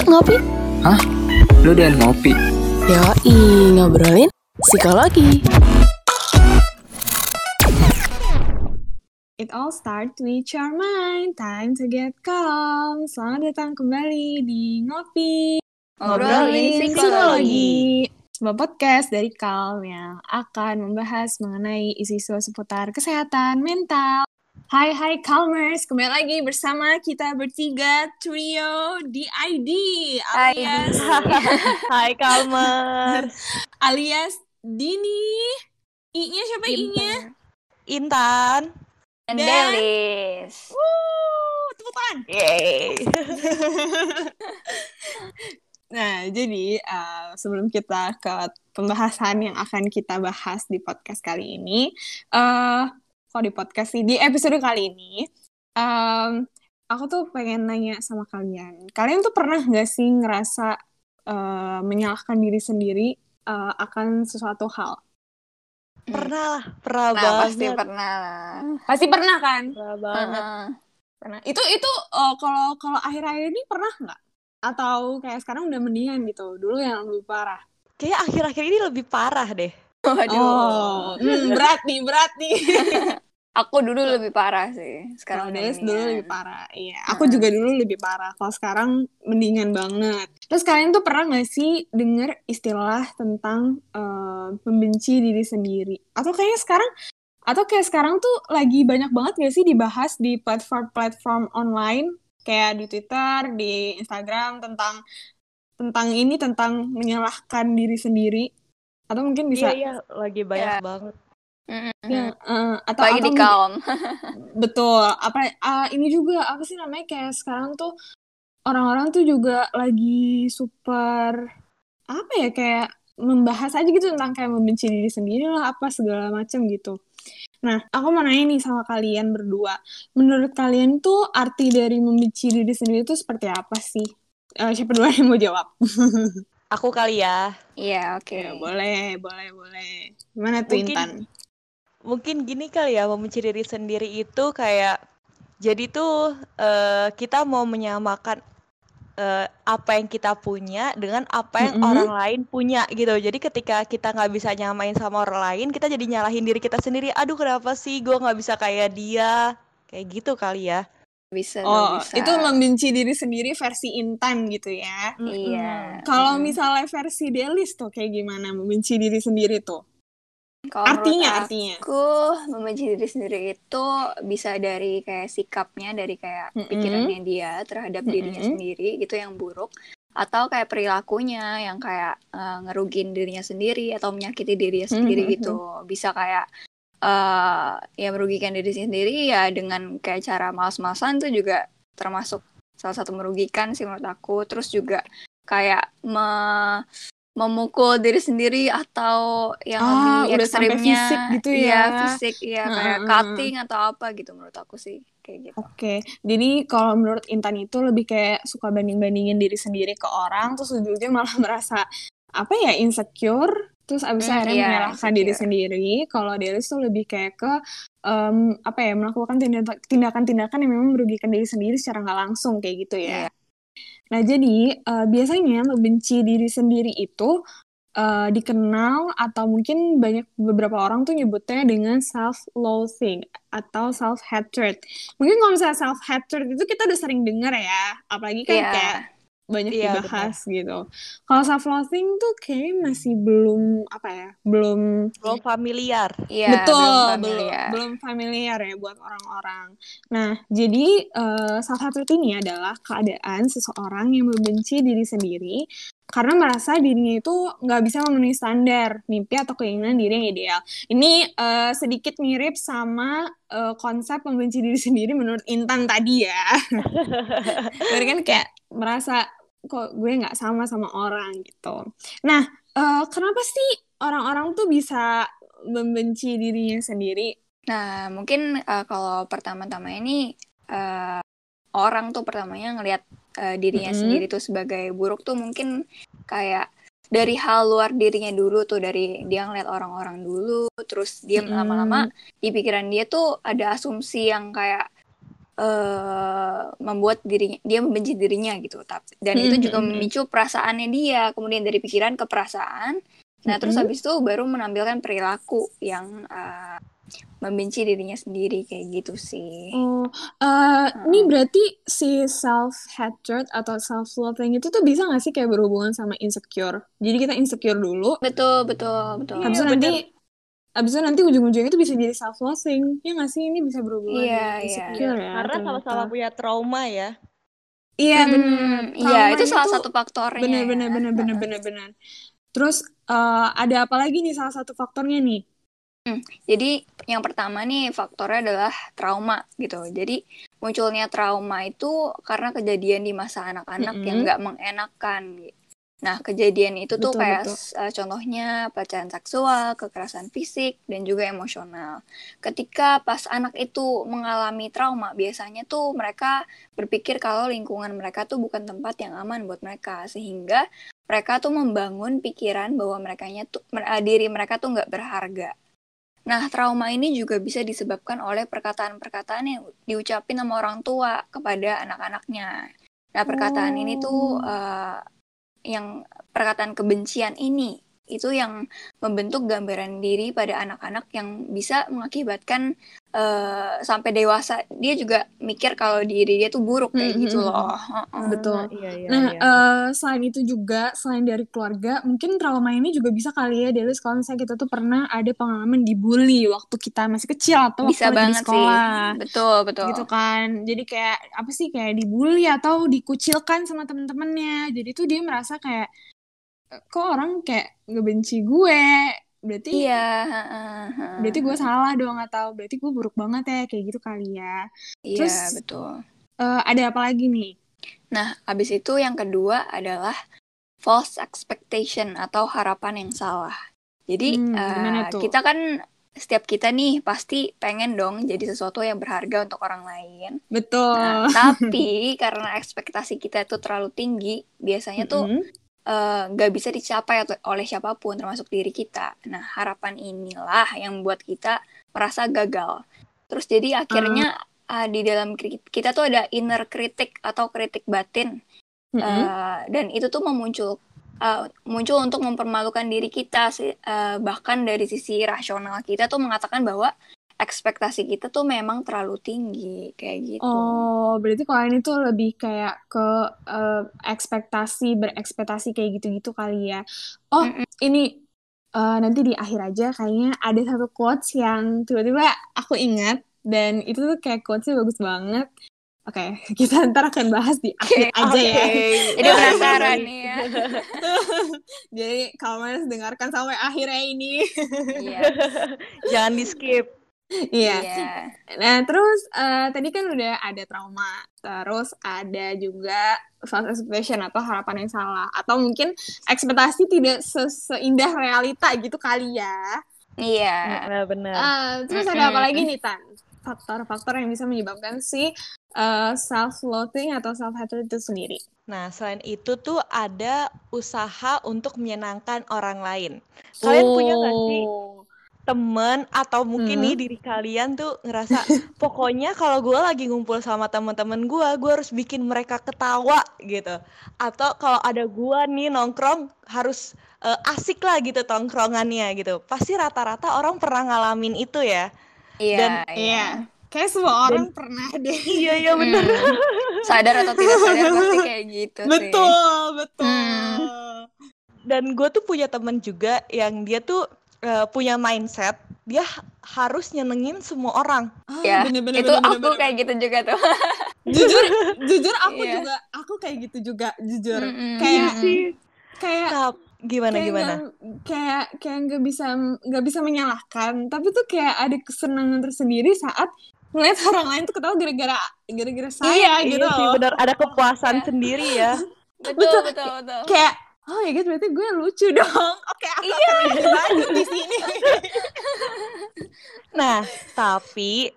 Yuk ngopi. Hah? Lu dan ngopi? Yoi, ngobrolin psikologi. It all starts with your mind. Time to get calm. Selamat datang kembali di Ngopi. Ngobrolin psikologi. Sebuah podcast dari Calm yang akan membahas mengenai isu-isu seputar kesehatan mental. Hai hai Calmers, kembali lagi bersama kita bertiga trio DID alias Hai Kalmer. alias Dini. I-nya siapa I-nya? Intan. Dan- Delis. Wuh, tepuk tangan. Yeay. Nah, jadi uh, sebelum kita ke pembahasan yang akan kita bahas di podcast kali ini, eh kok di podcast sih di episode kali ini, em, aku tuh pengen nanya sama kalian, kalian tuh pernah nggak sih ngerasa eh, menyalahkan diri sendiri eh, akan sesuatu hal? Pernah lah, pernah Nah, banget. pasti pernah lah. Pasti pernah kan? Pernah banget. Pernah. Itu itu eh, kalau kalau akhir-akhir ini pernah nggak? Atau kayak sekarang udah mendingan gitu? Dulu yang lebih parah. Kayaknya akhir-akhir ini lebih parah deh. Waduh. Oh, hmm, berat nih, berat nih. Aku dulu lebih parah sih. Sekarang udah Delis dulu lebih parah. Iya, aku juga dulu lebih parah. Kalau sekarang mendingan banget. Terus kalian tuh pernah gak sih denger istilah tentang eh, membenci diri sendiri? Atau kayaknya sekarang atau kayak sekarang tuh lagi banyak banget gak sih dibahas di platform-platform online kayak di Twitter, di Instagram tentang tentang ini tentang menyalahkan diri sendiri atau mungkin bisa Iya, iya, lagi banyak Ya. banget. Ya, eh, atau Lagi atau di calm. Betul. Apa ah, ini juga apa sih namanya kayak sekarang tuh orang-orang tuh juga lagi super apa ya kayak membahas aja gitu tentang kayak membenci diri sendiri lah apa segala macam gitu. Nah, aku mau nanya nih sama kalian berdua. Menurut kalian tuh arti dari membenci diri sendiri itu seperti apa sih? Eh, siapa duluan yang mau jawab? Aku kali ya. Iya, oke. Ya, boleh, boleh, boleh. Gimana tuh Mungkin- Intan? Mungkin gini kali ya, membenci diri sendiri itu kayak jadi tuh eh, kita mau menyamakan eh, apa yang kita punya dengan apa yang Mm-mm. orang lain punya gitu. Jadi ketika kita nggak bisa nyamain sama orang lain, kita jadi nyalahin diri kita sendiri. Aduh kenapa sih gue nggak bisa kayak dia? Kayak gitu kali ya. Bisa, Oh, bisa. itu membenci diri sendiri versi Intan gitu ya. Iya. Kalau Mm. misalnya versi Delis tuh kayak gimana membenci diri sendiri tuh? Kalau Artinya, menurut artinya. Aku membenci diri sendiri itu bisa dari kayak sikapnya, dari kayak Mm-mm. pikirannya dia terhadap dirinya Mm-mm. sendiri gitu yang buruk, atau kayak perilakunya yang kayak eh, ngerugin dirinya sendiri atau menyakiti dirinya sendiri Mm-mm. gitu. Bisa kayak eh ya merugikan diri sendiri ya dengan kayak cara malas-malasan itu juga termasuk salah satu merugikan sih menurut aku. Terus juga kayak me- memukul diri sendiri atau yang Ah, lebih udah ekstrimnya fisik gitu iya, ya. fisik ya Heeh, kayak cutting atau apa gitu menurut aku sih kayak gitu Oke, jadi kalau menurut Intan itu lebih kayak suka banding-bandingin diri sendiri ke orang, terus ujungnya malah merasa apa ya insecure, terus abis Hmm, akhirnya iya, menyalahkan diri sendiri. Kalau Delis tuh lebih kayak ke em, apa ya melakukan tindak- tindakan-tindakan yang memang merugikan diri sendiri secara nggak langsung kayak gitu ya. Iya. Nah, jadi eh, biasanya membenci diri sendiri itu eh, dikenal atau mungkin banyak beberapa orang tuh nyebutnya dengan self-loathing atau self-hatred. Mungkin kalau misalnya self-hatred itu kita udah sering dengar ya, apalagi kan Iya. kayak banyak Iya, dibahas gitu. Kalau self-loathing tuh kayaknya masih belum apa ya, belum Belum familiar. iya Betul, belum belum, familiar. belum familiar ya buat orang-orang. Nah, jadi eh, salah satu ini adalah keadaan seseorang yang membenci diri sendiri karena merasa dirinya itu nggak bisa memenuhi standar mimpi atau keinginan diri yang ideal. Ini eh, sedikit mirip sama eh, konsep membenci diri sendiri menurut Intan tadi ya. Berarti kan kayak merasa kok gue nggak sama sama orang gitu. Nah, eh, kenapa sih orang-orang tuh bisa membenci dirinya sendiri? Nah, mungkin eh, kalau pertama-tama ini eh, orang tuh pertamanya ngelihat eh, dirinya Mm-mm. sendiri tuh sebagai buruk tuh mungkin kayak dari hal luar dirinya dulu tuh dari dia ngeliat orang-orang dulu terus dia Mm-mm. lama-lama di pikiran dia tuh ada asumsi yang kayak eh membuat dirinya dia membenci dirinya gitu. Tapi dan itu Mhm, juga mhm. memicu perasaannya dia, kemudian dari pikiran ke perasaan. Nah, terus habis itu baru menampilkan perilaku yang eh, membenci dirinya sendiri kayak gitu sih. Oh, eh, ini Heeh. berarti si self hatred atau self loathing itu tuh bisa gak sih kayak berhubungan sama insecure? Jadi kita insecure dulu, Betul, betul, betul. habis Iya, nanti bener. Habis itu nanti ujung-ujungnya itu bisa jadi self loathing. Ya gak sih? Ini bisa berhubungan Iya, dengan iya. insecure ya Karena sama-sama punya trauma ya. Iya Hmm, bener. iya, itu salah itu satu faktornya bener ya. bener bener bener Heeh. bener bener. Terus eh, ada apa lagi nih salah satu faktornya nih? Hmm, Jadi yang pertama nih faktornya adalah trauma gitu. Jadi munculnya trauma itu karena kejadian di masa anak-anak yang Mm-mm. nggak mengenakan. Nah, kejadian itu tuh Betul kayak betul. eh, contohnya pelecehan seksual, kekerasan fisik, dan juga emosional. Ketika pas anak itu mengalami trauma, biasanya tuh mereka berpikir kalau lingkungan mereka tuh bukan tempat yang aman buat mereka, sehingga mereka tuh membangun pikiran bahwa mereka tuh mer- diri mereka tuh nggak berharga. Nah, trauma ini juga bisa disebabkan oleh perkataan-perkataan yang diucapin sama orang tua kepada anak-anaknya. Nah, perkataan ini tuh Oh. Yang perkataan kebencian ini itu yang membentuk gambaran diri pada anak-anak yang bisa mengakibatkan eh, sampai dewasa dia juga mikir kalau diri dia tuh buruk kayak Hmm, gitu loh. Heeh. Betul. Ah, iya iya Nah, iya. eh, selain itu juga, selain dari keluarga, mungkin trauma ini juga bisa kali ya, Delis, kalau misalnya kita tuh pernah ada pengalaman dibully waktu kita masih kecil atau waktu Bisa di banget sih. sekolah. Betul, betul. Gitu kan. Jadi kayak, apa sih, kayak dibully atau dikucilkan sama temen-temennya. Jadi tuh dia merasa kayak, "Eh, kok orang kayak ngebenci gue? Berarti Iya, berarti gue salah dong atau berarti gue buruk banget ya kayak gitu kali ya. Iya, Terus betul. eh, ada apa lagi nih? Nah, habis itu yang kedua adalah false expectation atau harapan yang salah. Jadi, Hmm, tuh? kita kan setiap kita nih pasti pengen dong jadi sesuatu yang berharga untuk orang lain. Nah, Betul. tapi karena ekspektasi kita itu terlalu tinggi, biasanya tuh Mm-mm. eh, nggak bisa dicapai oleh siapa pun, termasuk diri kita. Nah, harapan inilah yang membuat kita merasa gagal. Terus jadi akhirnya ah, di dalam kita tuh ada inner critic atau kritik batin Mm-mm. Eh, dan itu tuh memuncul eh, muncul untuk mempermalukan diri kita sih Eh, bahkan dari sisi rasional kita tuh mengatakan bahwa ekspektasi kita tuh memang terlalu tinggi kayak gitu. Oh, berarti kalau ini tuh lebih kayak ke eh, ekspektasi, berekspektasi kayak gitu-gitu kali ya. Oh, Mm-mm. ini eh, nanti di akhir aja kayaknya ada satu quotes yang tiba-tiba aku ingat dan itu tuh kayak quotesnya bagus banget. Oke, kita ntar akan bahas di akhir aja Oke. ya. Jadi penasaran nih ya. Jadi kalau mas dengarkan sampai akhirnya ini. Iya. Jangan di skip. Iya. Iya. Nah, terus eh, tadi kan udah ada trauma, terus ada juga false expectation atau harapan yang salah, atau mungkin ekspektasi tidak se- seindah realita gitu kali ya. Iya. Nah, benar. Eh, terus ada apa lagi nih Tan? Faktor-faktor yang bisa menyebabkan si eh, self-loathing atau self-hatred itu sendiri. Nah, selain itu tuh ada usaha untuk menyenangkan orang lain. Kalian punya nggak sih Oh. Temen atau mungkin Hmm. nih diri kalian tuh ngerasa pokoknya kalau gue lagi ngumpul sama temen-temen gue, gue harus bikin mereka ketawa gitu. Atau kalau ada gue nih nongkrong harus eh, asik lah gitu tongkrongannya gitu. Pasti rata-rata orang pernah ngalamin itu ya. Iya. Dan- Iya. Kayak semua orang pernah deh. Iya iya bener. Hmm. Sadar atau tidak sadar pasti kayak gitu sih. Betul, betul. Hmm. Dan gue tuh punya temen juga yang dia tuh eh, punya mindset dia harus nyenengin semua orang. Ah, Ya, bener-bener, itu bener-bener, aku bener-bener. kayak gitu juga tuh. jujur jujur aku Iya. juga aku kayak gitu juga jujur Mm-mm. kayak Mm-mm. sih. kayak Tap, gimana kayak gimana? nggak- kayak kayak nggak bisa nggak bisa menyalahkan tapi tuh kayak ada kesenangan tersendiri saat melihat orang lain tuh ketawa gara-gara gara-gara saya gitu iya sih benar ada kepuasan Iya. sendiri ya. Betul, betul, betul. kayak oh ya gitu berarti gue lucu dong oke aku Iya. di sini Nah, tapi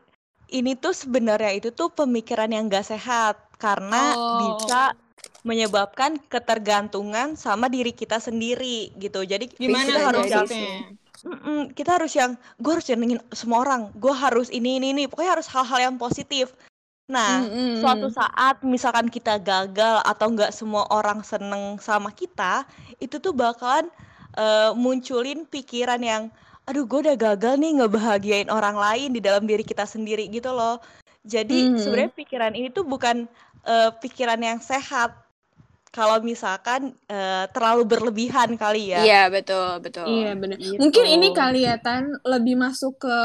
ini tuh sebenarnya itu tuh pemikiran yang gak sehat karena Oh. bisa menyebabkan ketergantungan sama diri kita sendiri gitu. Jadi gimana kita harus yang. Mm-mm, kita harus yang gue harus nyenengin semua orang, gue harus ini ini ini, pokoknya harus hal-hal yang positif. Nah, Mm-mm. suatu saat misalkan kita gagal atau nggak semua orang seneng sama kita, itu tuh bakalan eh, munculin pikiran yang, aduh gue udah gagal nih ngebahagiain orang lain di dalam diri kita sendiri gitu loh. Jadi Mhm. sebenarnya pikiran ini tuh bukan eh, pikiran yang sehat. Kalau misalkan eh, terlalu berlebihan kali ya. Iya, betul, betul. Iya benar. Gitu. Mungkin ini kali ya Tan lebih masuk ke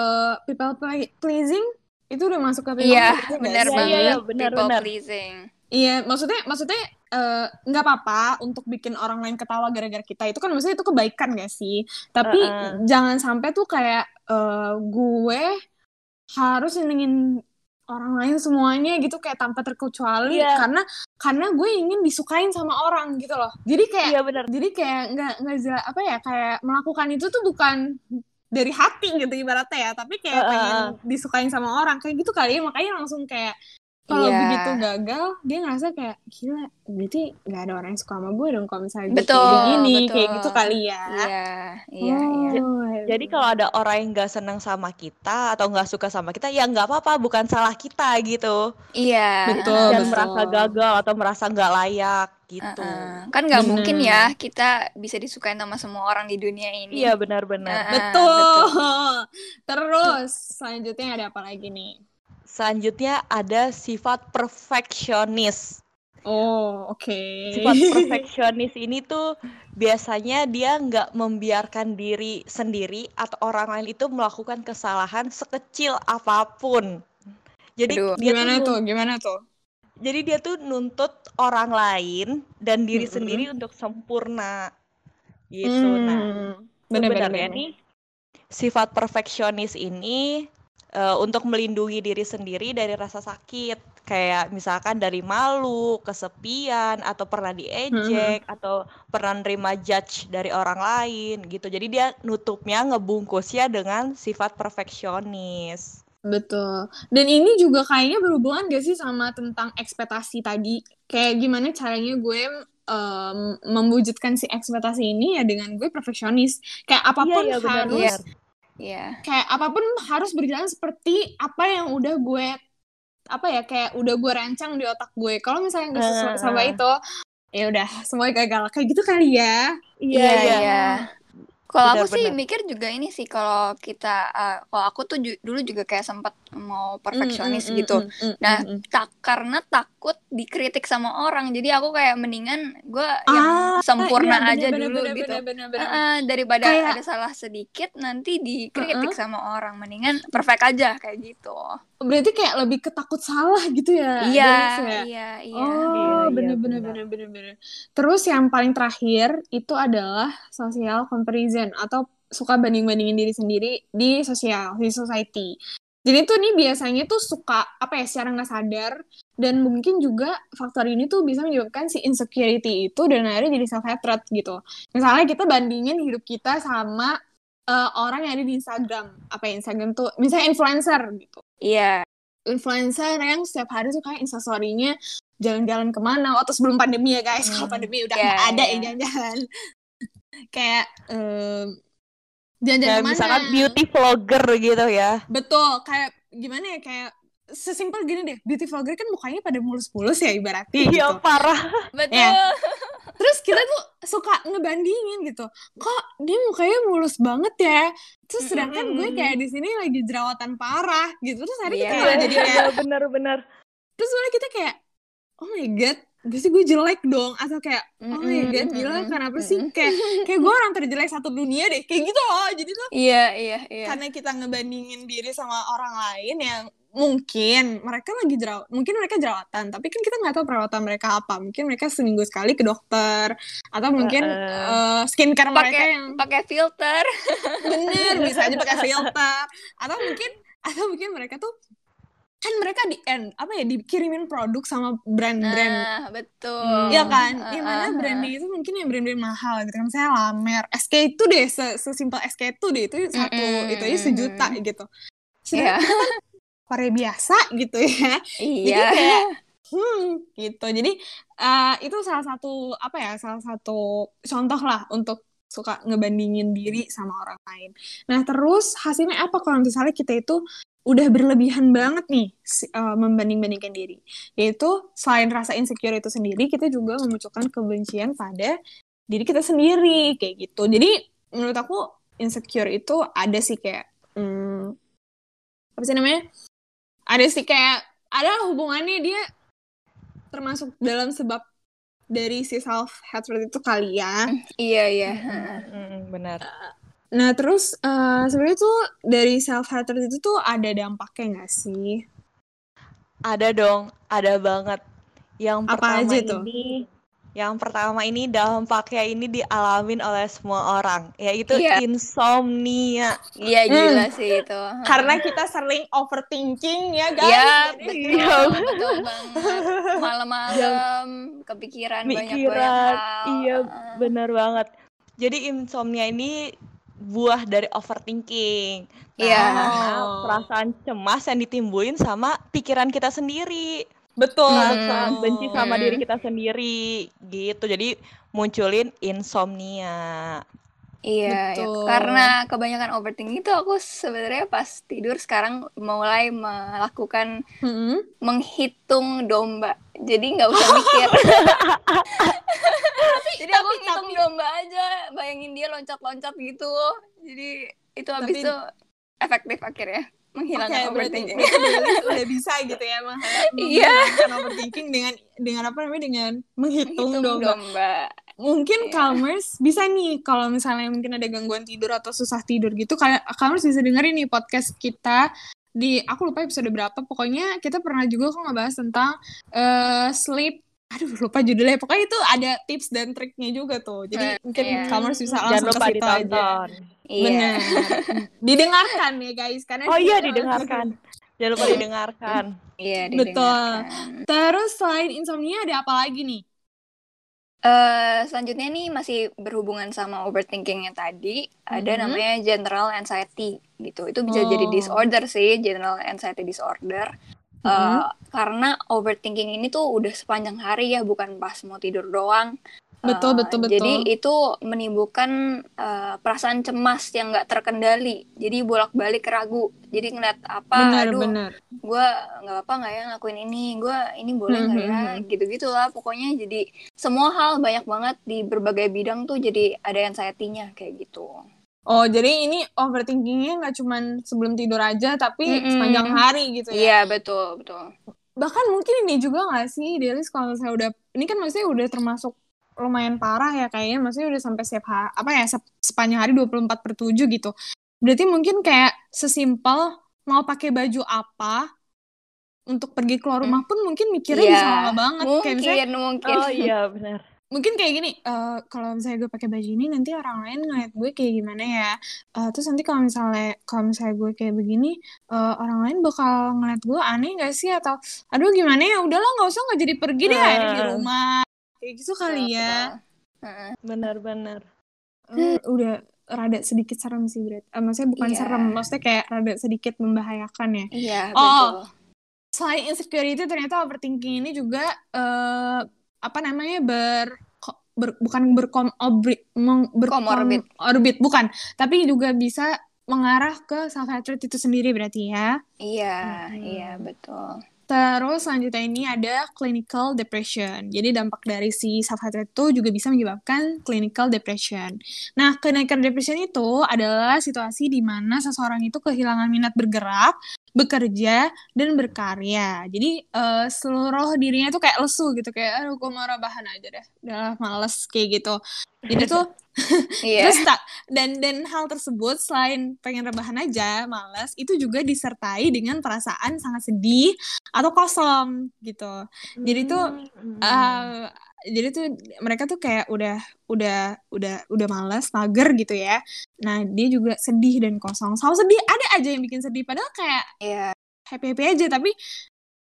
people ple- pleasing. Itu udah masuk ke people Iya, pleasing benar sih? banget. Iya, iya, benar, People benar. pleasing. Iya, maksudnya maksudnya eh, nggak apa-apa untuk bikin orang lain ketawa gara-gara kita. Itu kan maksudnya itu kebaikan gak sih? Tapi Heeh. jangan sampai tuh kayak eh, gue harus nyenengin orang lain semuanya gitu kayak tanpa terkecuali Iya. karena karena gue ingin disukain sama orang gitu loh. Jadi kayak Iya benar. jadi kayak nggak nggak apa ya kayak melakukan itu tuh bukan dari hati gitu ibaratnya ya tapi kayak Heeh, pengen disukain sama orang kayak gitu kali ya makanya langsung kayak kalau Iya. begitu gagal dia ngerasa kayak gila berarti nggak ada orang yang suka sama gue dong kalau misalnya Betul, kayak begini betul. kayak gitu kali ya Iya, iya, iya. Oh, Jadi kalau ada orang yang nggak seneng sama kita atau nggak suka sama kita, ya nggak apa-apa, bukan salah kita gitu. Iya. Betul, Dan betul. merasa gagal atau merasa nggak layak gitu. Heeh. Kan nggak mungkin ya kita bisa disukain sama semua orang di dunia ini. Iya benar-benar. Heeh, betul. terus selanjutnya ada apa lagi nih Selanjutnya ada sifat perfeksionis. oh oke Sifat perfeksionis ini tuh biasanya dia nggak membiarkan diri sendiri atau orang lain itu melakukan kesalahan sekecil apa pun. Jadi Aduh. dia gimana tuh, tuh gimana tuh jadi dia tuh nuntut orang lain dan diri Mm-mm. sendiri untuk sempurna. Gitu. Nah, Hmm, bener-bener sebenarnya nih sifat perfeksionis ini eh, untuk melindungi diri sendiri dari rasa sakit kayak misalkan dari malu, kesepian atau pernah diejek atau pernah nerima judge dari orang lain gitu. Jadi dia nutupnya ngebungkusnya dengan sifat perfeksionis. Betul. Dan ini juga kayaknya berhubungan gak sih sama tentang ekspektasi tadi? Kayak gimana caranya gue em, mewujudkan si ekspektasi ini ya dengan gue perfeksionis. Kayak apa pun iya, benar, harus benar. Iya. kayak apa pun harus berjalan seperti apa yang udah gue apa ya kayak udah gue rancang di otak gue. Kalau misalnya nggak sesuai Eh, sama eh. itu, ya udah semuanya gagal. Kayak gitu kali ya. Iya, iya. Kalau aku sih mikir juga ini sih kalau kita uh, kalau aku tuh ju- dulu juga kayak sempat mau perfeksionis Mm, mm, gitu. mm, mm, Nah, mm, mm. tak karena takut dikritik sama orang. Jadi aku kayak mendingan gue Ah, yang sempurna iya, aja bener, dulu bener, gitu. bener, bener, bener. Heeh, daripada Kayak- ada salah sedikit nanti dikritik sama orang. Mendingan perfect aja kayak gitu. Berarti kayak lebih ketakut salah gitu ya. Iya, ya? iya, iya. Iya, Oh, iya, bener-bener benar. bener-bener bener. Terus yang paling terakhir itu adalah social comparison atau suka banding-bandingin diri sendiri di sosial, di society. Jadi tuh nih biasanya tuh suka apa ya secara nggak sadar dan mungkin juga faktor ini tuh bisa menyebabkan si insecurity itu dan akhirnya jadi self hatred gitu. Misalnya kita bandingin hidup kita sama eh, orang yang ada di Instagram. Apa ya Instagram tuh misalnya influencer gitu Iya, influencer yang setiap hari tuh kayak instastory-nya jalan-jalan ke mana waktu sebelum pandemi ya guys kalau Hmm, pandemi udah nggak ada iya. ya jalan-jalan kayak em, jalan-jalan Kayak ke mana misalkan beauty vlogger gitu ya. betul kayak gimana ya kayak sesimpel gini deh beauty vlogger kan mukanya pada mulus-mulus ya ibaratnya Iya gitu parah. betul. Ya. terus kita tuh suka ngebandingin gitu. Kok dia mukanya mulus banget ya? Terus sedangkan gue kayak di sini lagi jerawatan parah gitu. Terus akhirnya kita Iya. malah jadi kayak bener-bener. terus malah kita kayak oh my god berarti gue jelek dong. Atau kayak oh my god gila kenapa sih? Kayak kayak gue orang terjelek satu dunia deh. Kayak gitu loh. Jadi tuh Iya, iya, iya. karena kita ngebandingin diri sama orang lain yang mungkin mereka lagi jerawat mungkin mereka jerawatan tapi kan kita nggak tahu perawatan mereka apa mungkin mereka seminggu sekali ke dokter atau mungkin Heeh. eh, skincare mereka Pakai yang pakai filter. bener bisa aja pakai filter atau mungkin atau mungkin mereka tuh kan mereka di end apa ya dikirimin produk sama brand-brand Nah, betul. Iya kan, Uh, yang mana uh, uh. brandnya itu mungkin yang brand-brand mahal gitu kan. Misalnya Lamer, SK itu deh, se- sesimpel SK itu deh, itu satu, Mm-mm, itu aja sejuta gitu. Iya. Sedangkan Korea biasa gitu ya. Jadi Iya. kayak, hmm, gitu. Jadi eh, itu salah satu, apa ya, salah satu contoh lah untuk suka ngebandingin diri sama orang lain. Nah terus hasilnya apa kalau misalnya kita itu udah berlebihan banget nih si- uh, membanding-bandingkan diri. Yaitu selain rasa insecure itu sendiri, kita juga memunculkan kebencian pada diri kita sendiri kayak gitu. Jadi menurut aku insecure itu ada sih kayak hmm, apa sih namanya? Ada sih kayak ada hubungannya dia termasuk dalam sebab dari si self hatred itu kali ya. Iya iya. Mm, benar. Nah, terus eh, sebenarnya tuh dari self hatred itu tuh ada dampaknya nggak sih? Ada dong, ada banget. Yang Apa pertama aja tuh? ini, yang pertama ini dampaknya ini dialamin oleh semua orang, yaitu Iya. insomnia. Iya gila sih itu. Karena kita sering overthinking ya guys. Iya, betul, betul banget. Malam-malam kepikiran Mikiran, hal. iya benar banget. Jadi insomnia ini buah dari overthinking. Iya. Oh. perasaan cemas yang ditimbulin sama pikiran kita sendiri. Betul, Hmm. betul. Benci sama Hmm. diri kita sendiri gitu. Jadi munculin insomnia. Iya, ya. Karena kebanyakan overthinking itu aku sebenarnya pas tidur sekarang mulai melakukan Hmm. menghitung domba. Jadi nggak usah mikir. Jadi aku tapi- ngitung tapi- domba aja, bayangin dia loncat-loncat gitu. Jadi itu habis Tapi- itu efektif akhirnya menghilangkan berarti overthinking. berarti udah bisa gitu ya meng- Iya. menghilangkan overthinking dengan dengan apa namanya dengan menghitung Hitung domba. domba. Mungkin Iya. Calmers bisa nih kalau misalnya mungkin ada gangguan tidur atau susah tidur gitu, Calmers bisa dengerin nih podcast kita di aku lupa episode berapa. Pokoknya kita pernah juga kok ngebahas tentang eh, sleep. Aduh lupa judulnya. Pokoknya itu ada tips dan triknya juga tuh. Jadi Eh, mungkin iya. Calmers bisa Jangan langsung lupa ke situ aja. ditonton. Iya. Benar. Didengarkan ya guys karena Oh iya didengarkan. Jangan lupa didengarkan. Iya, Betul. didengarkan. Terus selain insomnia ada apa lagi nih? Eh, selanjutnya nih masih berhubungan sama overthinkingnya tadi, ada Mhm. namanya general anxiety gitu. Itu bisa jadi Oh. disorder sih, general anxiety disorder. Eh, Mhm. karena overthinking ini tuh udah sepanjang hari ya, bukan pas mau tidur doang. Betul, Eh, betul, betul. Jadi itu menimbulkan eh, perasaan cemas yang nggak terkendali. Jadi bolak-balik ragu. Jadi ngeliat apa, Benar, aduh, gue nggak apa nggak ya ngelakuin ini gue ini boleh nggak ya Mhm. gitu gitulah pokoknya jadi semua hal banyak banget di berbagai bidang tuh jadi ada anxiety-nya kayak gitu Oh, jadi ini overthinkingnya nggak cuman sebelum tidur aja, tapi Mm-mm. sepanjang hari gitu ya. iya betul betul Bahkan mungkin ini juga nggak sih, Delis kalau saya udah, ini kan maksudnya udah termasuk lumayan parah ya kayaknya, maksudnya udah sampai setiap hari, apa ya, sep- sepanjang hari 24 per 7 gitu. Berarti mungkin kayak sesimpel mau pakai baju apa untuk pergi keluar rumah pun mungkin mikirnya Iya, bisa lama banget. Kayak mungkin misalnya mungkin Oh iya benar. Mungkin kayak gini eh, kalau misalnya gue pakai baju ini nanti orang lain ngeliat gue kayak gimana ya. Eh, terus nanti kalau misalnya kalau misalnya gue kayak begini eh, orang lain bakal ngeliat gue aneh gak sih? Atau aduh gimana ya? Udahlah nggak usah nggak jadi pergi deh akhirnya di Ah. rumah. Kayak gitu kali ya. Benar-benar. Hmm, udah rada sedikit serem sih Bret Eh, maksudnya bukan Iya. serem maksudnya kayak rada sedikit membahayakan ya. Iya Oh, betul. Selain insecurity ternyata overthinking ini juga eh, apa namanya ber, ber- bukan berkom obri, meng, berkom- Comorbid. orbit bukan. Tapi juga bisa mengarah ke self hatred itu sendiri berarti ya. Iya Mhm. iya betul. Terus selanjutnya ini ada clinical depression. Jadi dampak dari si self hatred itu juga bisa menyebabkan clinical depression. Nah clinical depression itu adalah situasi di mana seseorang itu kehilangan minat bergerak bekerja dan berkarya. Jadi eh, seluruh dirinya tuh kayak lesu gitu kayak aduh gue mau rebahan aja deh. Udah males kayak gitu. Jadi tuh iya terus tak dan dan hal tersebut selain pengen rebahan aja, males itu juga disertai dengan perasaan sangat sedih atau kosong gitu. Jadi tuh Hmm. Jadi tuh mereka tuh kayak udah udah udah udah malas, mager gitu ya. Nah, dia juga sedih dan kosong. Selalu sedih, ada aja yang bikin sedih padahal kayak iya happy happy aja tapi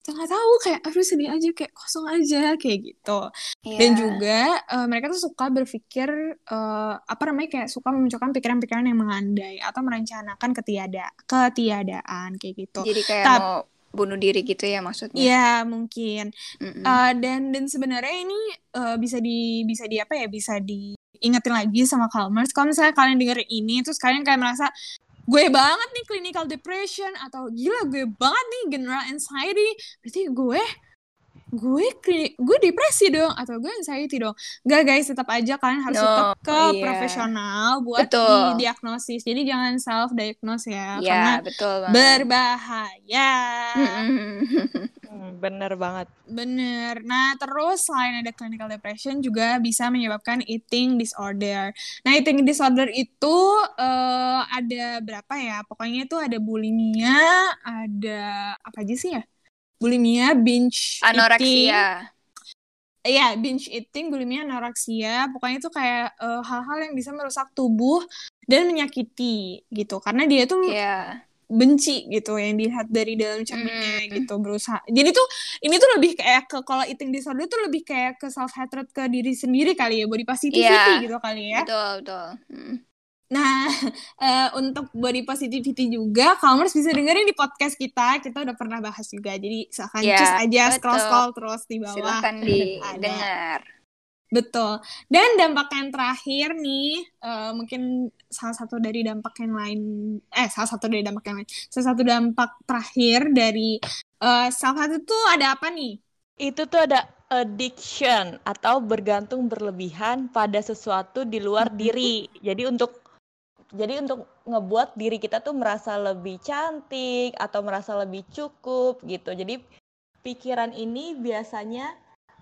nggak tahu kayak aduh sedih aja kayak kosong aja kayak gitu iya dan juga eh, mereka tuh suka berpikir eh, apa namanya kayak suka memunculkan pikiran-pikiran yang mengandai atau merencanakan ketiada ketiadaan kayak gitu jadi kayak Tap- mau bunuh diri gitu ya maksudnya? Iya mungkin. Mm-mm. Eh, dan dan sebenarnya ini eh, bisa di bisa di apa ya bisa diingetin lagi sama Calmers kalau misalnya kalian dengerin ini terus kalian kayak merasa gue banget nih clinical depression atau gila gue banget nih general anxiety berarti gue gue gue depresi dong atau gue anxiety dong Gak guys tetap aja kalian harus No, tetap ke iya. profesional buat Betul. didiagnosis jadi jangan self diagnose ya Iya, karena betul banget. berbahaya bener banget. Bener. Nah, terus selain ada clinical depression juga bisa menyebabkan eating disorder. Nah, eating disorder itu eh, ada berapa ya? Pokoknya itu ada bulimia, ada apa aja sih ya? Bulimia, binge eating. Anoreksia. Iya, binge eating, bulimia, anoreksia. Pokoknya itu kayak eh, hal-hal yang bisa merusak tubuh dan menyakiti gitu. Karena dia tuh Iya. benci gitu yang dilihat dari dalam cerminnya Mm. gitu berusaha jadi tuh ini tuh lebih kayak ke kalau eating disorder tuh lebih kayak ke self hatred ke diri sendiri kali ya body positivity Iya. gitu kali ya Betul, betul. Mm. Nah eh, untuk body positivity juga kamu harus bisa dengerin di podcast kita kita udah pernah bahas juga jadi silahkan Iya, cus aja betul. scroll scroll terus di bawah Silahkan didengar. Betul. Dan dampak yang terakhir nih, eh, mungkin salah satu dari dampak yang lain, eh salah satu dari dampak yang lain, salah satu dampak terakhir dari eh self hatred itu ada apa nih? Itu tuh ada addiction atau bergantung berlebihan pada sesuatu di luar diri. Jadi untuk jadi untuk ngebuat diri kita tuh merasa lebih cantik atau merasa lebih cukup gitu. Jadi pikiran ini biasanya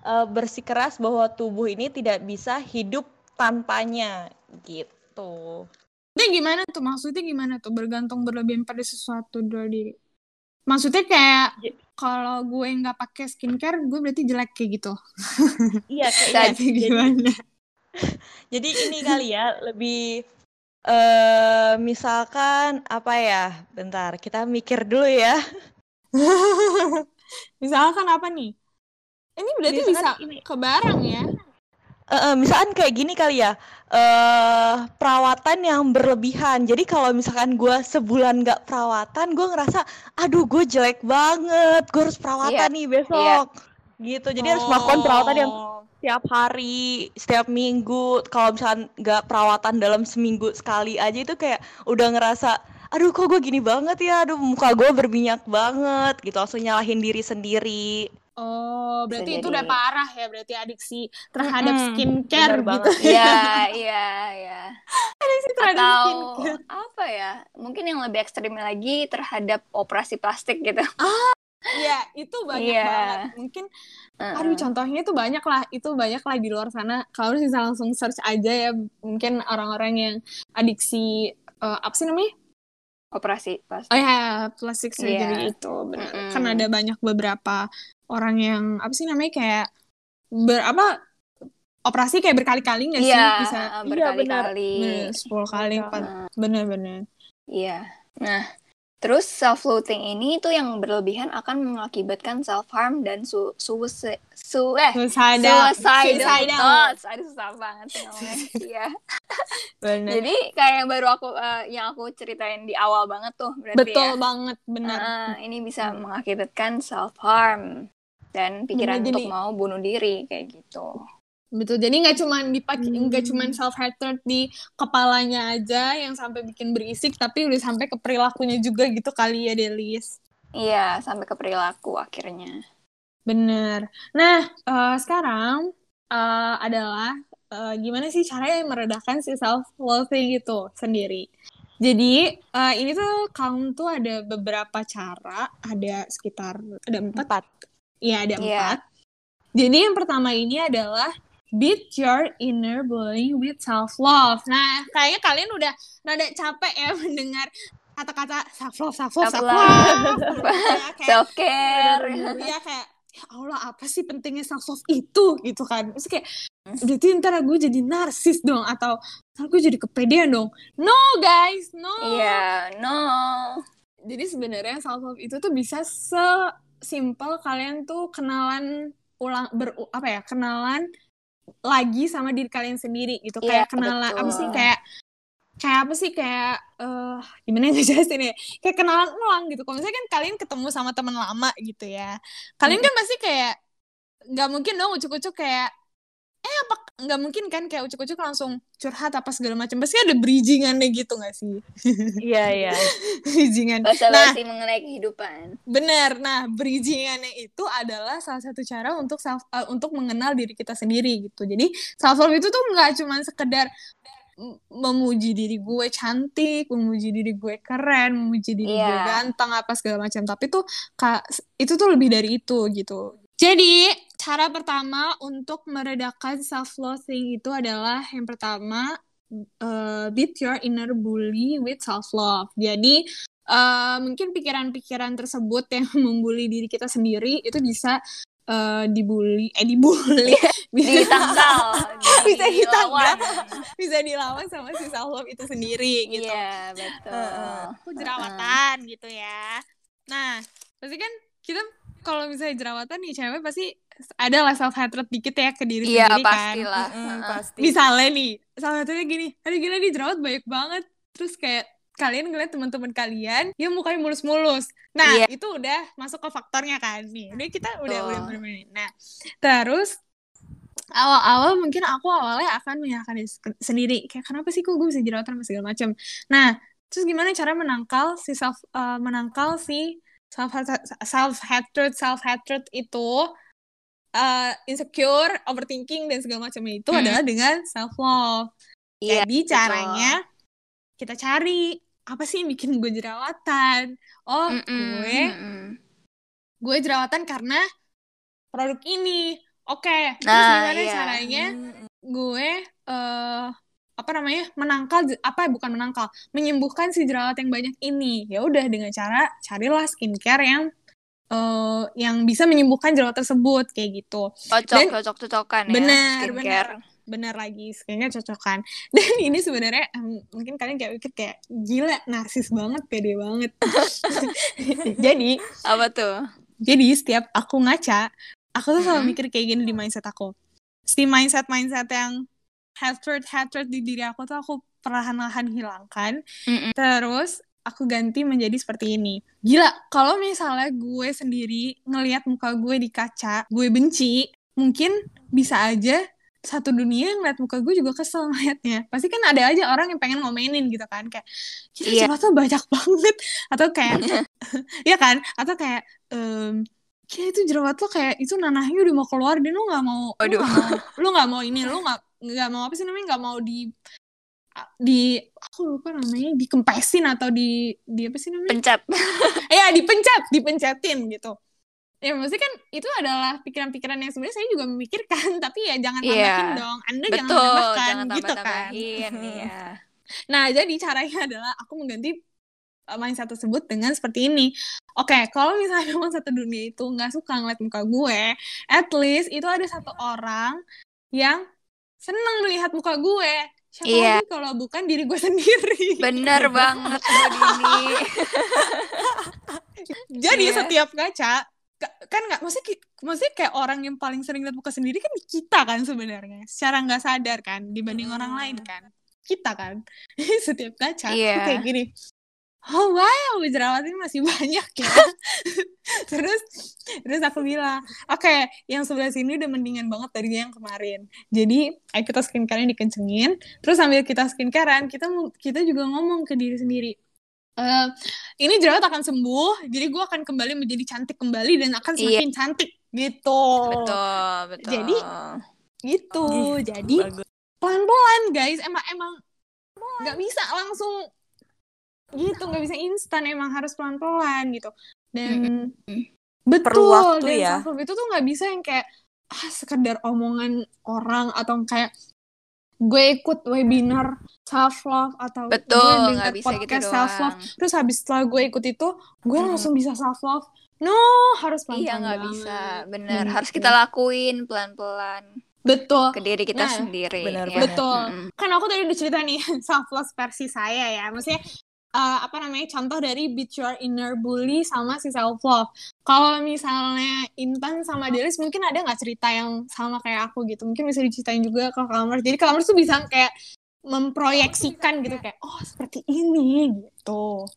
eh, bersikeras bahwa tubuh ini tidak bisa hidup tanpanya gitu. Itu gimana tuh? Maksudnya gimana tuh? Bergantung berlebihan pada sesuatu diri. Maksudnya kayak Ja- kalau gue nggak pakai skincare, gue berarti jelek kayak gitu. Iya kayak Jadi Jadi gimana? Jadi ini kali ya lebih eh misalkan apa ya? Bentar, kita mikir dulu ya. Misalkan apa nih? Ini berarti Misalkan bisa ini. ke barang ya? Eh, eh, misalkan kayak gini kali ya, eh perawatan yang berlebihan. Jadi kalau misalkan gue sebulan nggak perawatan, gue ngerasa, aduh gue jelek banget, gue harus perawatan Iya, nih besok. Gitu. Jadi harus melakukan perawatan yang Oh. setiap hari, setiap minggu. Kalau misalkan nggak perawatan dalam seminggu sekali aja itu kayak udah ngerasa, aduh kok gue gini banget ya, aduh muka gue berminyak banget, gitu. Langsung nyalahin diri sendiri. Oh, Bisa berarti itu udah parah ya, berarti adiksi terhadap Mm-mm, skincare gitu. Iya, iya, iya. terhadap Atau skincare. apa ya? Mungkin yang lebih ekstrim lagi terhadap operasi plastik gitu. Iya, itu banyak Iya. banget. Mungkin Heeh. aduh contohnya itu banyak lah, itu banyak lah di luar sana. Kalau bisa langsung search aja ya, mungkin orang-orang yang adiksi eh, apa sih namanya? Operasi plastik. Oh ya, plastic surgery Iya. itu benar. Mm-mm. Kan ada banyak beberapa orang yang apa sih namanya kayak ber apa operasi kayak berkali-kali nggak sih Iya, bisa berkali-kali. bener, 10 kali, Bener. empat bener-bener. Iya. Nah, terus self-loathing ini tuh yang berlebihan akan mengakibatkan self-harm dan su suicide. Su eh, Suicidal. suicidal Suicidal. thoughts. Aduh, susah banget ngomongnya. Iya. Bener. Jadi kayak yang baru aku eh, yang aku ceritain di awal banget tuh berarti Betul ya. banget, benar. Ah, ini bisa mengakibatkan self-harm dan pikiran Bener, untuk jadi- mau bunuh diri kayak gitu. Betul. Jadi nggak cuman dipakai Hmm. nggak cuman self hatred di kepalanya aja yang sampai bikin berisik, tapi udah sampai ke perilakunya juga gitu kali ya, Delis. Iya, sampai ke perilaku akhirnya. Bener. Nah, eh, sekarang eh, adalah eh, gimana sih caranya meredakan si self loathing itu sendiri. Jadi eh, ini tuh kamu tuh ada beberapa cara, ada sekitar ada empat, Empat. iya ada Iya. empat. Jadi yang pertama ini adalah beat your inner bullying with self love. Nah, kayaknya kalian udah rada capek ya mendengar kata-kata self love, self love, self love. Self care. Iya kayak ya Allah apa sih pentingnya self love itu gitu kan Terus kayak berarti ntar gue jadi narsis dong atau ntar gue jadi kepedean dong no guys no Iya, no. jadi sebenarnya self love itu tuh bisa sesimpel kalian tuh kenalan ulang ber apa ya kenalan lagi sama diri kalian sendiri gitu. Iya, kayak kenalan apa betul. sih kayak kayak apa sih kayak eh gimana ya ngejelasin ya? Kayak kenalan ulang gitu. Kalau misalnya kan kalian ketemu sama teman lama gitu ya. Kalian kan pasti kayak nggak mungkin dong ucuk-ucuk kayak eh apa nggak mungkin kan kayak ucuk-ucuk langsung curhat apa segala macam pasti ada bridgingannya gitu nggak sih Iya iya. bridgingan nah mengenai kehidupan. benar nah bridgingannya itu adalah salah satu cara untuk self eh, untuk mengenal diri kita sendiri gitu jadi self love itu tuh nggak cuma sekedar memuji diri gue cantik, memuji diri gue keren, memuji diri gue Iya. ganteng apa segala macam. Tapi tuh itu tuh lebih dari itu gitu. Jadi, cara pertama untuk meredakan self loathing itu adalah yang pertama uh, beat your inner bully with self love. Jadi, uh, mungkin pikiran-pikiran tersebut yang membuli diri kita sendiri itu bisa uh, dibully eh dibully Ditangkal. Bisa ditangkal. dilawan. bisa dilawan sama si self love itu sendiri gitu. Iya, betul. Aku jerawatan gitu ya. Nah, pasti kan kita kalau misalnya jerawatan nih cewek pasti ada lah self hatred dikit ya ke diri Iya, sendiri kan. pastilah. Mm, Heeh. pasti. Misalnya nih, salah satunya gini, aduh gila nih jerawat banyak banget. Terus kayak kalian ngeliat teman-teman kalian yang mukanya mulus-mulus. Nah, Iya. itu udah masuk ke faktornya kan nih. Udah kita udah Betul. udah bener-bener. Nah, terus awal-awal mungkin aku awalnya akan menyalahkan diri se- sendiri. Kayak kenapa sih kok gue bisa jerawatan sama segala macam. Nah, terus gimana cara menangkal si self eh, menangkal si self self hatred self hatred itu eh, insecure, overthinking dan segala macamnya itu Hmm. adalah dengan self love. Iya, Jadi betul. caranya kita cari apa sih yang bikin gue jerawatan? Oh, Mm-mm, gue mm-mm. gue jerawatan karena produk ini. Oke, terus Nah, gimana iya. caranya gue eh apa namanya menangkal apa bukan menangkal menyembuhkan si jerawat yang banyak ini ya udah dengan cara carilah skincare yang eh yang bisa menyembuhkan jerawat tersebut kayak gitu Cocok, Dan- cocok, cocokan ya. benar skincare. benar benar lagi skincare cocokan dan ini sebenarnya mungkin kalian kayak mikir kayak gila narsis banget pede banget jadi Apa tuh? jadi setiap aku ngaca, aku tuh selalu Mm-mm. mikir kayak gini di mindset aku. Si mindset-mindset yang hatred hatred di diri aku tuh aku perlahan-lahan hilangkan. Mm-mm. Terus aku ganti menjadi seperti ini. Gila, kalau misalnya gue sendiri ngelihat muka gue di kaca, gue benci, mungkin bisa aja satu dunia yang ngeliat muka gue juga kesel ngeliatnya. Pasti kan ada aja orang yang pengen ngomenin gitu kan. Kayak, kita jerawat tuh banyak banget. Atau kayak, Iya kan? Atau kayak, em kayak itu jerawat lo kayak itu nanahnya udah mau keluar dan lu nggak mau, lu Waduh. nggak mau, lu nggak mau ini, lu nggak nggak mau apa sih namanya nggak mau di di aku lupa namanya dikempesin atau di di apa sih namanya? Pencet. ya dipencet, dipencetin gitu. Ya maksudnya kan itu adalah pikiran-pikiran yang sebenarnya saya juga memikirkan, tapi ya jangan Iya. tambahin dong. Anda jangan Betul, tambahkan jangan gitu kan. Iya. Nah, jadi caranya adalah aku mengganti uh, mindset tersebut dengan seperti ini. Oke, kalau misalnya memang satu dunia itu nggak suka ngeliat muka gue, at least itu ada satu orang yang seneng melihat muka gue. Siapa Iya. lagi kalau bukan diri gue sendiri. Bener banget Mbak Dini. Jadi Iya. setiap ngaca ka- kan nggak maksudnya maksudnya kayak orang yang paling sering lihat muka sendiri kan kita kan sebenarnya secara nggak sadar kan dibanding orang lain kan kita kan setiap aku Iya. kayak gini oh wow jerawat ini masih banyak ya terus terus aku bilang oke yang sebelah sini udah mendingan banget dari yang kemarin jadi ayo kita skincare dikencengin terus sambil kita skincarean kita kita juga ngomong ke diri sendiri Eh, ini jerawat akan sembuh, jadi gue akan kembali menjadi cantik kembali dan akan Iya. semakin cantik gitu. Betul, betul. Jadi, Gitu. Ih, Jadi pelan-pelan guys, emang emang nggak bisa langsung gitu, nggak bisa instan, emang harus pelan-pelan gitu. Dan betul, Perlu waktu dan ya. self-love itu tuh nggak bisa yang kayak ah sekedar omongan orang atau kayak gue ikut webinar self love atau Betul, gue dengar bisa gitu podcast self love doang. terus habis setelah gue ikut itu gue Hmm. langsung bisa self love no harus pelan-pelan Iya nggak bisa, bener. Hmm, Harus gitu. kita lakuin pelan-pelan betul ke diri kita Nah, sendiri. benar, ya. benar. Betul. Mm-mm. kan aku tadi udah cerita nih self love versi saya ya maksudnya eh, apa namanya contoh dari beat your inner bully sama si self love kalau misalnya Intan sama Delis mungkin ada nggak cerita yang sama kayak aku gitu? Mungkin bisa diceritain juga ke Kalamers jadi Kalamers tuh bisa kayak memproyeksikan gitu kayak oh seperti ini gitu.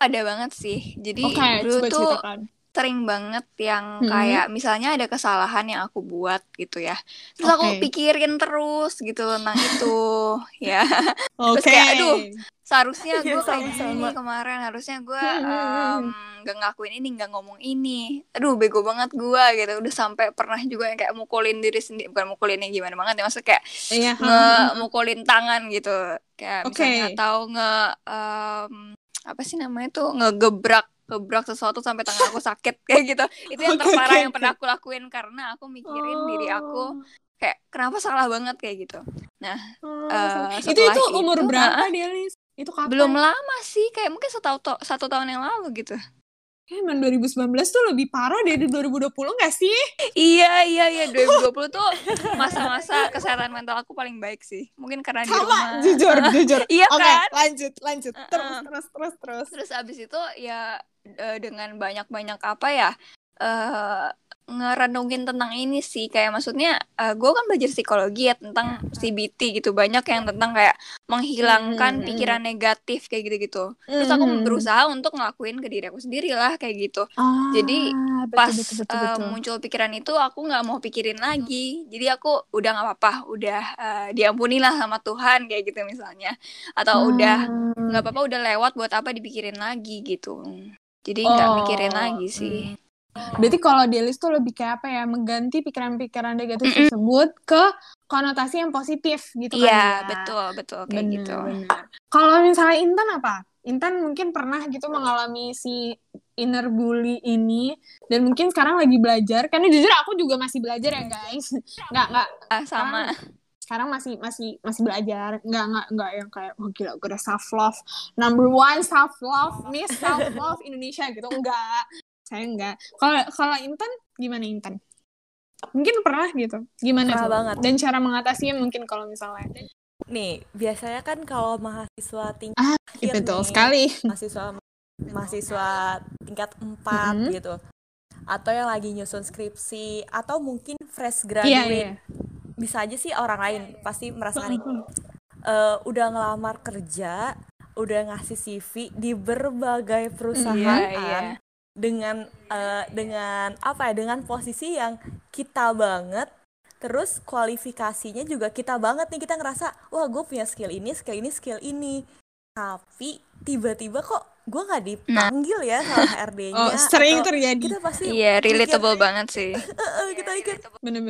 Ada banget sih. Jadi oke dulu coba tuh ceritakan sering banget yang Mhm. kayak misalnya ada kesalahan yang aku buat gitu ya. Terus aku Oke. pikirin terus gitu tentang itu ya. Oke. kayak, aduh, Seharusnya Iya, gue kayak sama-sama. gini kemarin, harusnya gue Hmm, gak ngelakuin ini, gak ngomong ini. Aduh, bego banget gue gitu. Udah sampai pernah juga yang kayak mukulin diri sendiri, bukan mukulinnya gimana banget ya, maksudnya kayak Iya. nge mukulin tangan gitu. Kayak Oke. misalnya atau nge em, apa sih namanya tuh ngegebrak gebrak sesuatu sampai tangan aku sakit kayak gitu. Itu yang terparah oke, yang pernah aku lakuin karena aku mikirin diri aku kayak kenapa salah banget kayak gitu. Oh, Eh, itu itu umur itu, berapa Delis? Itu kapan? belum lama sih kayak mungkin satu ta- satu tahun yang lalu gitu Kayak emang 2019 tuh lebih parah dari 2020 gak sih? iya iya iya 2020 tuh masa-masa kesehatan mental aku paling baik sih mungkin karena di Sama, rumah jujur, jujur. iya Oke, kan lanjut, lanjut. Terus, Uh-uh. terus, terus, terus. terus abis itu ya eh, dengan banyak-banyak apa ya eh ngerenungin tentang ini sih. Kayak maksudnya gue kan belajar psikologi ya tentang CBT gitu. Banyak yang tentang kayak menghilangkan Hmm, pikiran negatif kayak gitu-gitu. Terus aku Hmm. berusaha untuk ngelakuin ke diri aku sendiri lah kayak gitu. Ah, Jadi, betul, pas betul, betul, eh, betul. muncul pikiran itu aku nggak mau pikirin lagi. Jadi aku udah nggak apa-apa udah eh, diampuni lah sama Tuhan kayak gitu misalnya. Atau udah Ah. nggak apa-apa udah lewat buat apa dipikirin lagi gitu jadi nggak Oh, mikirin lagi sih Berarti kalau Delis tuh lebih kayak apa ya? Mengganti pikiran-pikiran negatif Mm-mm. tersebut ke konotasi yang positif gitu kan iya ya? betul betul kayak Bener, gitu bener. Kalau misalnya Intan apa? Intan mungkin pernah gitu mengalami si inner bully ini dan mungkin sekarang lagi belajar. Karena jujur aku juga masih belajar ya guys. Nggak nggak Ah, sama sekarang masih masih masih belajar. Nggak nggak nggak yang kayak oh gila gue udah self love number one self love miss self love Indonesia gitu enggak. Saya enggak. Kalau kalau Intan gimana Intan? Mungkin pernah gitu. Gimana Pernah tuh? banget. Dan cara mengatasinya mungkin kalau misalnya Nih, biasanya kan kalau mahasiswa tingkat Ah, betul nih, sekali. mahasiswa mahasiswa tingkat 4 Mhm. gitu. Atau yang lagi nyusun skripsi atau mungkin fresh Iya, graduate. iya. Bisa aja sih orang lain pasti merasakan itu. Mhm. Eh, udah ngelamar kerja, udah ngasih CV di berbagai perusahaan Iya, iya. dengan eh, dengan apa ya dengan posisi yang kita banget terus kualifikasinya juga kita banget nih kita ngerasa wah gue punya skill ini skill ini skill ini tapi tiba-tiba kok gue nggak dipanggil ya sama HRD-nya Oh, sering terjadi. kita pasti iya mikir, relatable banget sih kita mikir Bener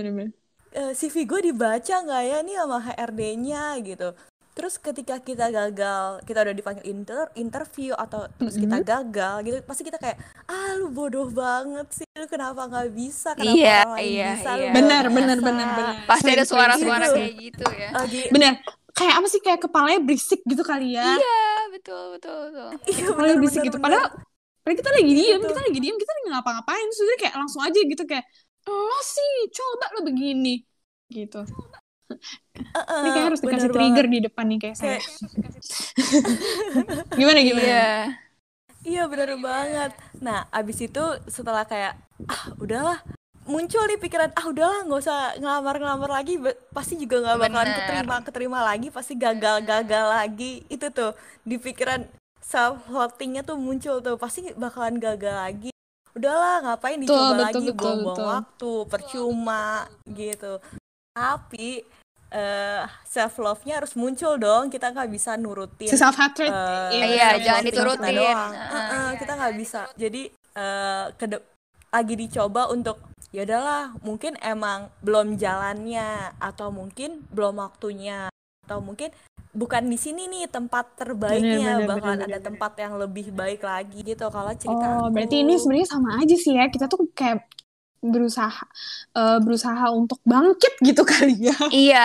bener bener. eh, CV gue dibaca nggak ya nih sama HRD-nya gitu. Terus ketika kita gagal, kita udah dipanggil inter interview atau terus kita gagal gitu, pasti kita kayak ah lu bodoh banget sih, lu kenapa nggak bisa, kenapa Iya, orang lain iya, bisa, iya. Benar, bisa." benar, benar, benar. pasti ada suara-suara gitu. kayak gitu ya Lagi Bener. Kayak apa sih kayak kepalanya berisik gitu kali ya? iya betul betul betul iya Kepalanya benar berisik benar gitu. benar. Padahal, padahal kita lagi diem, Gitu. kita lagi diem, kita lagi ngapa-ngapain. Sudah kayak langsung aja gitu kayak lo sih coba lo begini gitu. Eh, Ini kayak harus dikasih banget. trigger di depan nih kayak saya. Kayak, Gimana gimana? iya Iya bener banget. Nah abis itu setelah kayak ah udahlah muncul nih pikiran ah udahlah nggak usah ngelamar-ngelamar lagi Be- pasti juga nggak bakalan Bener. keterima keterima lagi pasti gagal-gagal lagi itu tuh di pikiran self nya tuh muncul tuh pasti bakalan gagal lagi udahlah ngapain dicoba betul, lagi buang-buang betul. waktu percuma gitu tapi eh self love-nya harus muncul dong kita nggak bisa nurutin Si self hatred. Eh, Iya, self jangan love kita diturutin. doang. Heeh. Heeh, kita nggak bisa. Jadi eh kede- lagi dicoba untuk ya udahlah, mungkin emang belum jalannya atau mungkin belum waktunya atau mungkin bukan di sini nih tempat terbaiknya, Bener, bener, bakalan bener, ada bener. tempat yang lebih baik lagi gitu kalau cerita Oh, aku. berarti ini sebenarnya sama aja sih ya. Kita tuh kayak berusaha eh, berusaha untuk bangkit gitu kali ya. iya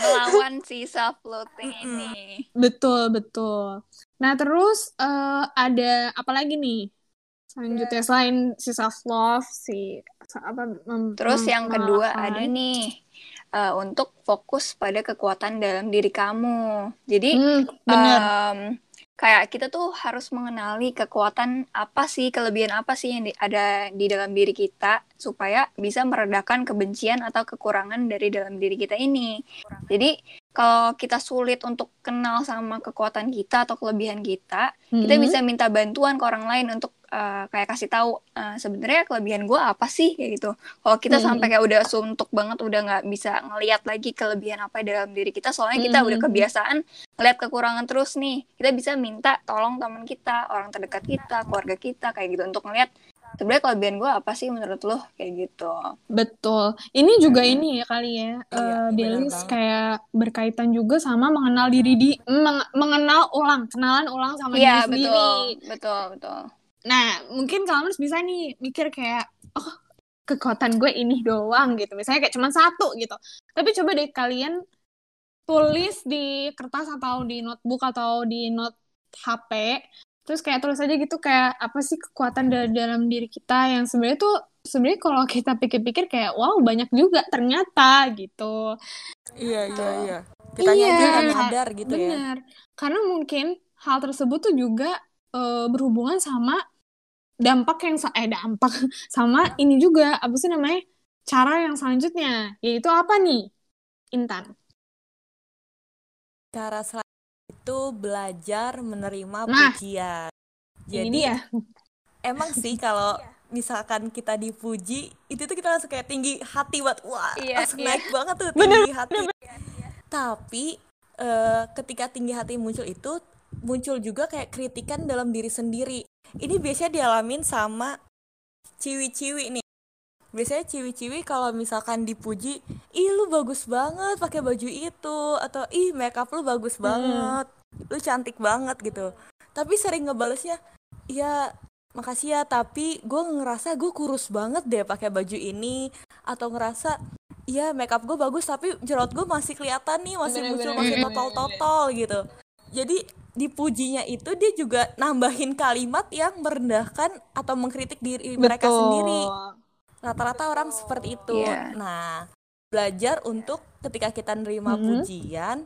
melawan si self loathing ini Betul, betul. Nah, terus eh, ada apa lagi nih? Selanjutnya selain si self love, si apa mem- Terus mem- yang kedua ada nih eh, untuk fokus pada kekuatan dalam diri kamu. Jadi Hmm, bener. em, kayak kita tuh harus mengenali kekuatan apa sih, kelebihan apa sih yang di- ada di dalam diri kita supaya bisa meredakan kebencian atau kekurangan dari dalam diri kita ini. Jadi kalau kita sulit untuk kenal sama kekuatan kita atau kelebihan kita, kita Hmm. bisa minta bantuan ke orang lain untuk eh, kayak kasih tahu eh, sebenarnya kelebihan gue apa sih kayak gitu kalau kita Hmm. sampai kayak udah suntuk banget udah nggak bisa ngelihat lagi kelebihan apa dalam diri kita soalnya kita udah Hmm. kebiasaan ngeliat kekurangan terus nih kita bisa minta tolong teman kita orang terdekat kita keluarga kita kayak gitu untuk ngeliat sebenarnya kelebihan gue apa sih menurut lo kayak gitu Betul. Ini juga Hmm. ini ya kali ya. Iya, Delis banget. kayak berkaitan juga sama mengenal diri di meng- mengenal ulang, kenalan ulang sama iya diri betul sendiri. betul betul Nah, mungkin kalian bisa nih mikir kayak oh, kekuatan gue ini doang gitu. Misalnya kayak cuma satu gitu. Tapi coba deh kalian tulis di kertas atau di notebook atau di note HP. Terus kayak tulis aja gitu kayak apa sih kekuatan da- dalam diri kita yang sebenarnya tuh sebenarnya kalau kita pikir-pikir kayak wow banyak juga ternyata gitu. Iya iya Betul. iya. Kita Iya. aja nyadar gitu ya. Bener. Karena mungkin hal tersebut tuh juga eh, berhubungan sama dampak yang eh dampak sama ini juga apa sih namanya cara yang selanjutnya yaitu apa nih Intan. Cara selanjutnya itu belajar menerima Nah, pujian. Ini Jadi dia. emang sih kalau misalkan kita dipuji, itu tuh kita langsung kayak tinggi hati buat wah, Iya, langsung iya. naik banget tuh tinggi hati. Tapi eh, ketika tinggi hati muncul itu muncul juga kayak kritikan dalam diri sendiri. Ini biasanya dialamin sama ciwi-ciwi nih. Biasanya ciwi-ciwi kalau misalkan dipuji, ih lu bagus banget pakai baju itu atau ih makeup lu bagus banget, lu cantik banget gitu. Tapi sering ngebalesnya, ya makasih ya tapi gue ngerasa gue kurus banget deh pakai baju ini atau ngerasa iya makeup gue bagus tapi jerawat gue masih kelihatan nih masih Bener, muncul bener, masih bener, totol-totol gitu. Jadi dipujinya itu dia juga nambahin kalimat yang merendahkan atau mengkritik diri mereka sendiri rata-rata orang seperti itu Iya. nah belajar untuk ketika kita nerima Mhm. pujian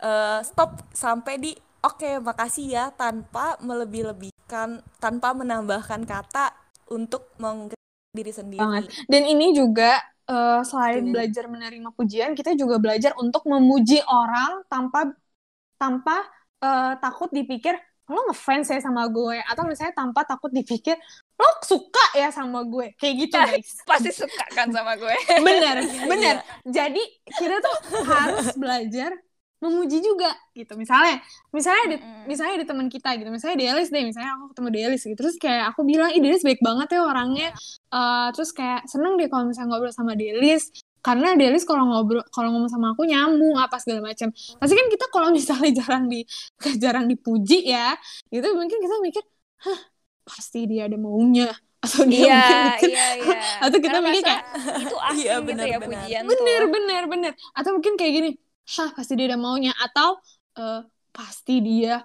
eh, stop sampai di oke makasih ya tanpa melebih-lebihkan tanpa menambahkan kata untuk mengkritik diri sendiri Banget. Dan ini juga eh, selain belajar menerima pujian, kita juga belajar untuk memuji orang tanpa tanpa eh, takut dipikir lo ngefans ya sama gue atau misalnya tanpa takut dipikir lo suka ya sama gue? Kayak gitu guys. pasti suka kan sama gue. Bener Iya, bener. Jadi kita tuh harus belajar memuji juga gitu. Misalnya misalnya di, Mm-mm. misalnya di teman kita gitu. Misalnya Delis deh misalnya aku ketemu Delis gitu. Terus kayak aku bilang ih Delis baik banget ya orangnya. Eh, terus kayak seneng deh kalau misalnya ngobrol sama Delis. Karena Delis kalau ngobrol kalau ngomong sama aku nyambung apa segala macam. Pasti kan kita kalau misalnya jarang di jarang dipuji ya gitu mungkin kita mikir hah pasti dia ada maunya. Atau dia iya mungkin mikir iya iya. Atau kita Karena mikir kayak itu asing Iya, gitu benar, ya benar. pujian bener tuh. Bener bener atau mungkin kayak gini hah pasti dia ada maunya. Atau eh, pasti dia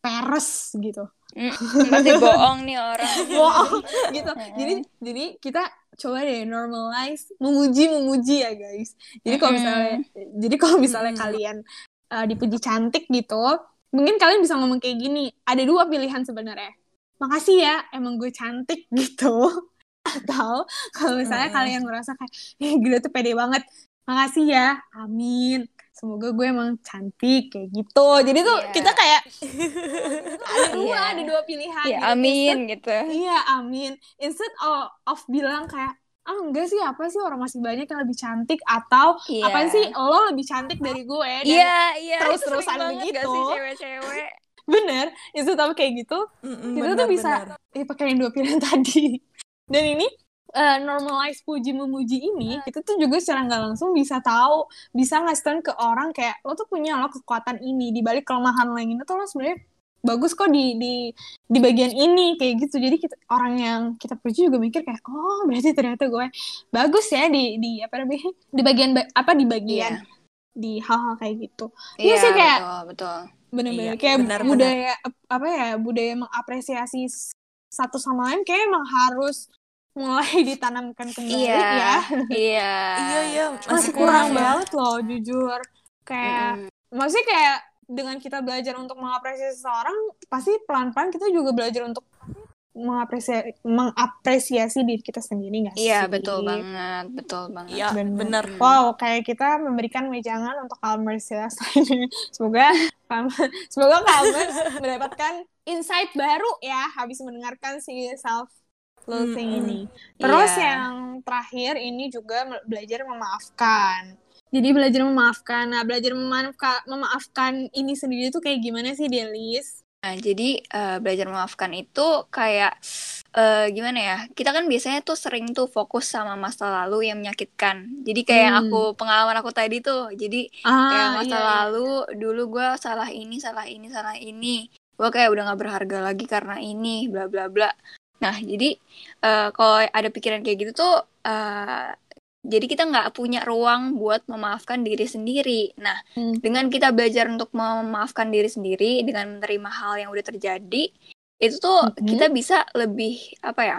peres gitu. Mm, pasti bohong nih orang. Wow gitu. Jadi jadi kita coba deh normalize memuji memuji ya guys. Jadi kalau misalnya jadi kalau misalnya kalian eh, dipuji cantik gitu mungkin kalian bisa ngomong kayak gini ada dua pilihan sebenarnya makasih ya emang gue cantik gitu atau kalau misalnya kalian ngerasa kayak eh gila tuh pede banget makasih ya amin semoga gue emang cantik kayak gitu jadi tuh Iya. kita kayak ada dua Iya. ada dua pilihan ya gitu. amin gitu Iya, amin. Instead of, of bilang kayak, ah enggak sih, apa sih orang masih banyak yang lebih cantik atau Iya. apaan sih lo lebih cantik dari gue dan terus-terusan sering banget gak begitu. sih cewek-cewek bener instead of kayak gitu Mm-mm, kita tuh bisa benar. eh pakai yang dua pilihan tadi dan ini eh, normalize puji memuji ini kita tuh juga secara nggak langsung bisa tahu bisa ngasih ke orang kayak lo tuh punya lo kekuatan ini di balik kelemahan lo yang ini tuh lo sebenarnya bagus kok di di di bagian ini kayak gitu jadi kita orang yang kita puji juga mikir kayak oh berarti ternyata gue bagus ya di di apa namanya di bagian ba- apa di bagian Iya. Di hal-hal kayak gitu Iya sih, kayak- betul betul bener-bener Iya, kayak benar-benar. budaya apa ya budaya mengapresiasi satu sama lain kayak emang harus mulai ditanamkan kembali iya ya iya iya iya masih Mm-mm. kurang Iya. banget loh jujur kayak Mm-mm. maksudnya kayak dengan kita belajar untuk mengapresiasi seseorang pasti pelan-pelan kita juga belajar untuk mengapresiasi mengapresiasi diri kita sendiri nggak sih? Iya, betul banget, betul banget. Iya, Bener. bener. Wow, kayak kita memberikan wejangan untuk Calmers ya. semoga semoga Calmers mendapatkan insight baru ya habis mendengarkan si self Mm-mm. ini. Terus Iya. yang terakhir ini juga belajar memaafkan. Jadi belajar memaafkan. Nah, belajar memaafkan, memaafkan ini sendiri tuh kayak gimana sih, Delis? Nah, jadi eh, belajar memaafkan itu kayak eh, gimana ya? Kita kan biasanya tuh sering tuh fokus sama masa lalu yang menyakitkan. Jadi kayak Hmm. aku pengalaman aku tadi tuh. Jadi Ah, kayak masa iya, iya. lalu dulu gue salah ini, salah ini, salah ini. Gue kayak udah gak berharga lagi karena ini, bla bla bla. Nah, jadi eh, kalau ada pikiran kayak gitu tuh eh, jadi kita nggak punya ruang buat memaafkan diri sendiri. Nah, Hmm. dengan kita belajar untuk memaafkan diri sendiri, dengan menerima hal yang udah terjadi, itu tuh Mhm. kita bisa lebih apa ya,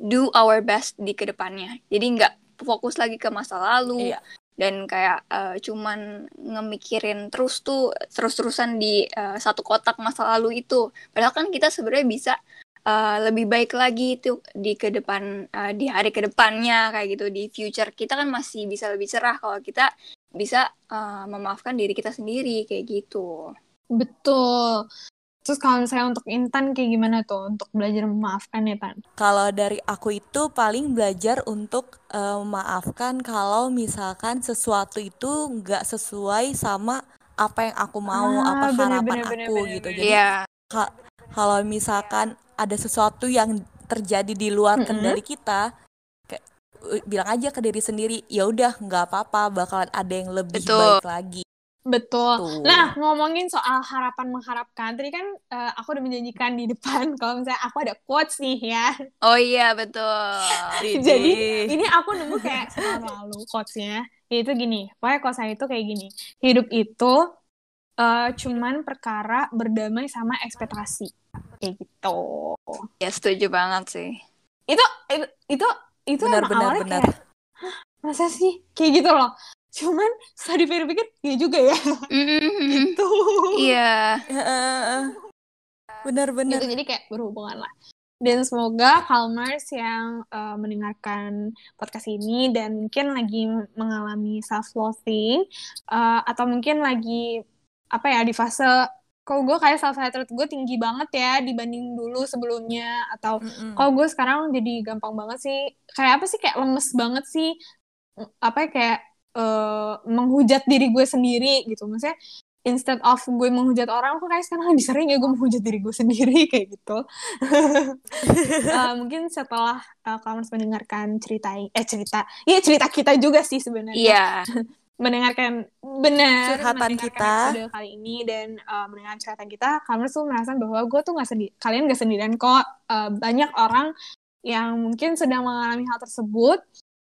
do our best di ke depannya. Jadi nggak fokus lagi ke masa lalu Iya. dan kayak eh, cuman ngemikirin terus tuh terus-terusan di eh, satu kotak masa lalu itu. Padahal kan kita sebenarnya bisa eh, lebih baik lagi tuh di ke depan eh, di hari ke depannya kayak gitu di future kita kan masih bisa lebih cerah kalau kita bisa eh, memaafkan diri kita sendiri kayak gitu. Betul. Terus kalau misalnya untuk Intan kayak gimana tuh untuk belajar memaafkan ya, Tan? Kalau dari aku itu paling belajar untuk eh, memaafkan kalau misalkan sesuatu itu nggak sesuai sama apa yang aku mau, Ah, apa bener, harapan bener, aku bener, gitu. bener. Jadi Iya, ka- kalau misalkan ada sesuatu yang terjadi di luar Mm-mm. kendali kita, kayak, eh, bilang aja ke diri sendiri, ya udah nggak apa-apa, bakalan ada yang lebih Betul. baik lagi. Betul. Tuh. Nah, ngomongin soal harapan mengharapkan, tadi kan eh, aku udah menjanjikan di depan kalau misalnya aku ada quotes nih ya. oh iya betul. Jadi ini aku nemu kayak setahun lalu quotesnya, yaitu gini, pokoknya quotes saya itu kayak gini, hidup itu eh, cuman perkara berdamai sama ekspektasi, kayak gitu. Ya setuju banget sih. Itu itu itu, itu Benar, emang benar, awalnya benar. kayak, "Hah, masa sih kayak gitu loh. Cuman setelah dipikir-pikir, ya juga ya. Mm, Tuh. Iya. Benar-benar. gitu jadi kayak berhubungan lah dan semoga Calmers yang uh, mendengarkan podcast ini dan mungkin lagi mengalami self loathing atau mungkin lagi apa ya di fase kalau gue kayak self hatred gue tinggi banget ya dibanding dulu sebelumnya atau Mm-mm. kalau gue sekarang jadi gampang banget sih kayak apa sih kayak lemes banget sih apa ya, kayak eh, menghujat diri gue sendiri gitu maksudnya instead of gue menghujat orang aku kayak sekarang lebih sering ya gue menghujat diri gue sendiri kayak gitu Eh, mungkin setelah uh, kamu mendengarkan cerita eh cerita iya cerita kita juga sih sebenarnya Iya. mendengarkan benar Curhatan kita. episode kali ini dan uh, mendengarkan curhatan kita kamu tuh merasa bahwa gue tuh nggak sendiri kalian gak sendirian kok Uh, banyak orang yang mungkin sedang mengalami hal tersebut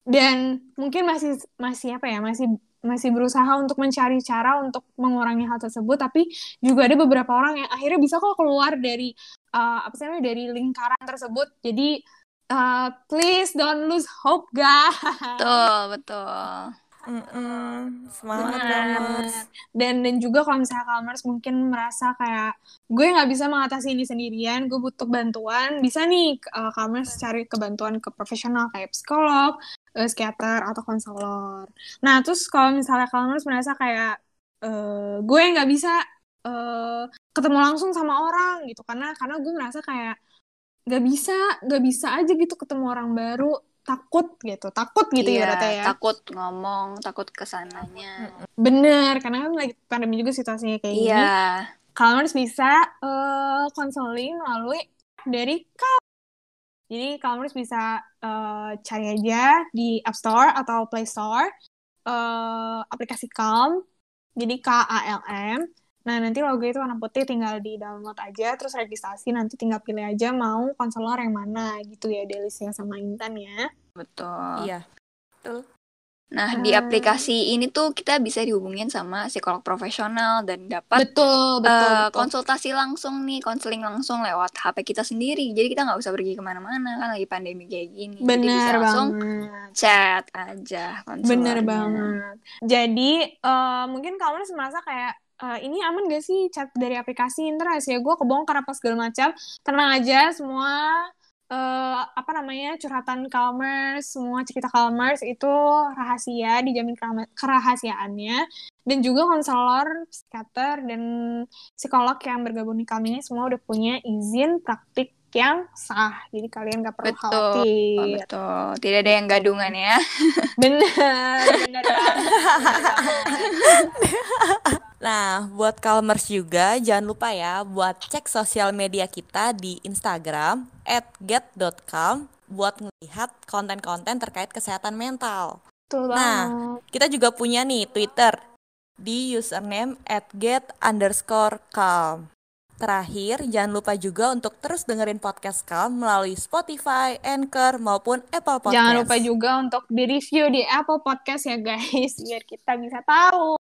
dan mungkin masih masih apa ya masih masih berusaha untuk mencari cara untuk mengurangi hal tersebut tapi juga ada beberapa orang yang akhirnya bisa kok keluar dari uh, apa sih namanya dari lingkaran tersebut jadi uh, please don't lose hope guys Betul, betul. Mm-mm. Semangat Semangat. banget. dan dan juga kalau misalnya Calmers mungkin merasa kayak gue nggak bisa mengatasi ini sendirian gue butuh bantuan bisa nih uh, Calmers cari kebantuan ke profesional kayak psikolog eh, psikiater atau konselor nah terus kalau misalnya Calmers merasa kayak eh, gue nggak bisa eh, ketemu langsung sama orang gitu karena karena gue merasa kayak nggak bisa nggak bisa aja gitu ketemu orang baru takut gitu takut gitu Iya, ibaratnya ya takut ngomong, takut ke sananya. bener karena kan lagi pandemi juga situasinya kayak gini Iya. Calmers bisa eh, konseling melalui dari Calm. Jadi Calmers bisa eh, cari aja di App Store atau Play Store eh, aplikasi Calm. Jadi K A L M. Nah, nanti logo itu warna putih tinggal di download aja terus registrasi nanti tinggal pilih aja mau konselor yang mana gitu ya Delisnya sama Intan ya. Betul. Iya. Nah, di Ah. aplikasi ini tuh kita bisa dihubungin sama psikolog profesional dan dapat Betul, betul, eh, betul. konsultasi langsung nih, konseling langsung lewat HP kita sendiri. Jadi kita nggak usah pergi ke mana-mana kan lagi pandemi kayak gini. Jadi bisa Bener langsung banget. chat aja. Bener banget. Jadi eh, mungkin kamu merasa kayak "Eh, ini aman gak sih chat dari aplikasi ntar rahasia gue kebongkar apa segala macam tenang aja semua eh, apa namanya curhatan Calmers semua cerita Calmers itu rahasia dijamin kerahasiaannya dan juga konselor psikiater dan psikolog yang bergabung di kami ini semua udah punya izin praktik yang sah jadi kalian gak perlu Betul. khawatir betul. Tidak ada yang gadungan ya. bener bener banget, bener banget. Nah, buat Calmers juga jangan lupa ya buat cek sosial media kita di Instagram @get.calm buat melihat konten-konten terkait kesehatan mental. Betul Nah. Kita juga punya nih Twitter di username @get underscore calm. Terakhir, jangan lupa juga untuk terus dengerin podcast Calm melalui Spotify, Anchor, maupun Apple Podcast. Jangan lupa juga untuk di review di Apple Podcast ya guys, biar kita bisa tahu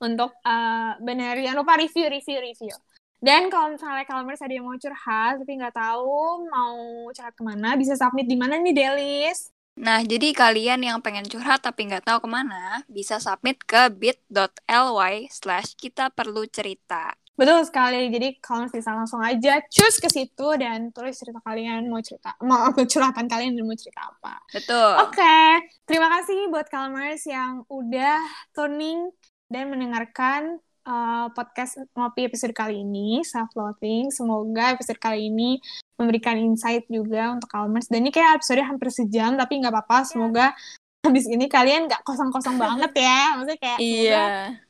untuk eh benar jangan lupa review, review, review. Dan kalau misalnya Calmers ada yang mau curhat tapi nggak tahu mau curhat ke mana, bisa submit di mana nih Delis? Nah, jadi kalian yang pengen curhat tapi nggak tahu ke mana, bisa submit ke bit.ly slash kita perlu cerita. Betul sekali. Jadi Calmers bisa langsung aja choose ke situ dan tulis cerita kalian mau cerita, mau curhatan kalian dan mau cerita apa. Betul. Oke, terima kasih buat Calmers yang udah tuning dan mendengarkan uh, podcast ngopi episode kali ini, self loathing. Semoga episode kali ini memberikan insight juga untuk Calmers. Dan ini kayak episode hampir sejam, tapi nggak apa-apa. Semoga habis ini kalian nggak kosong-kosong banget ya. Maksudnya kayak Iya.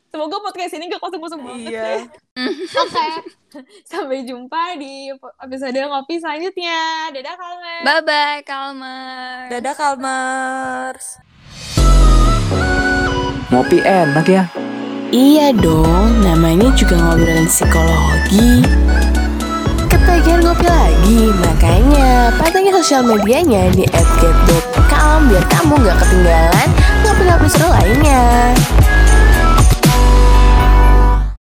semoga, semoga podcast ini nggak kosong-kosong banget Iya. ya. Oke, sampai jumpa di episode ngopi selanjutnya. Dadah Calmers. Bye-bye, Kalmer. Dadah Calmers. Ngopi enak ya. Iya dong, namanya juga ngobrolin psikologi. Ketagihan ngopi lagi, makanya pantengin sosial medianya di @get.calm biar kamu nggak ketinggalan ngopi-ngopi seru lainnya.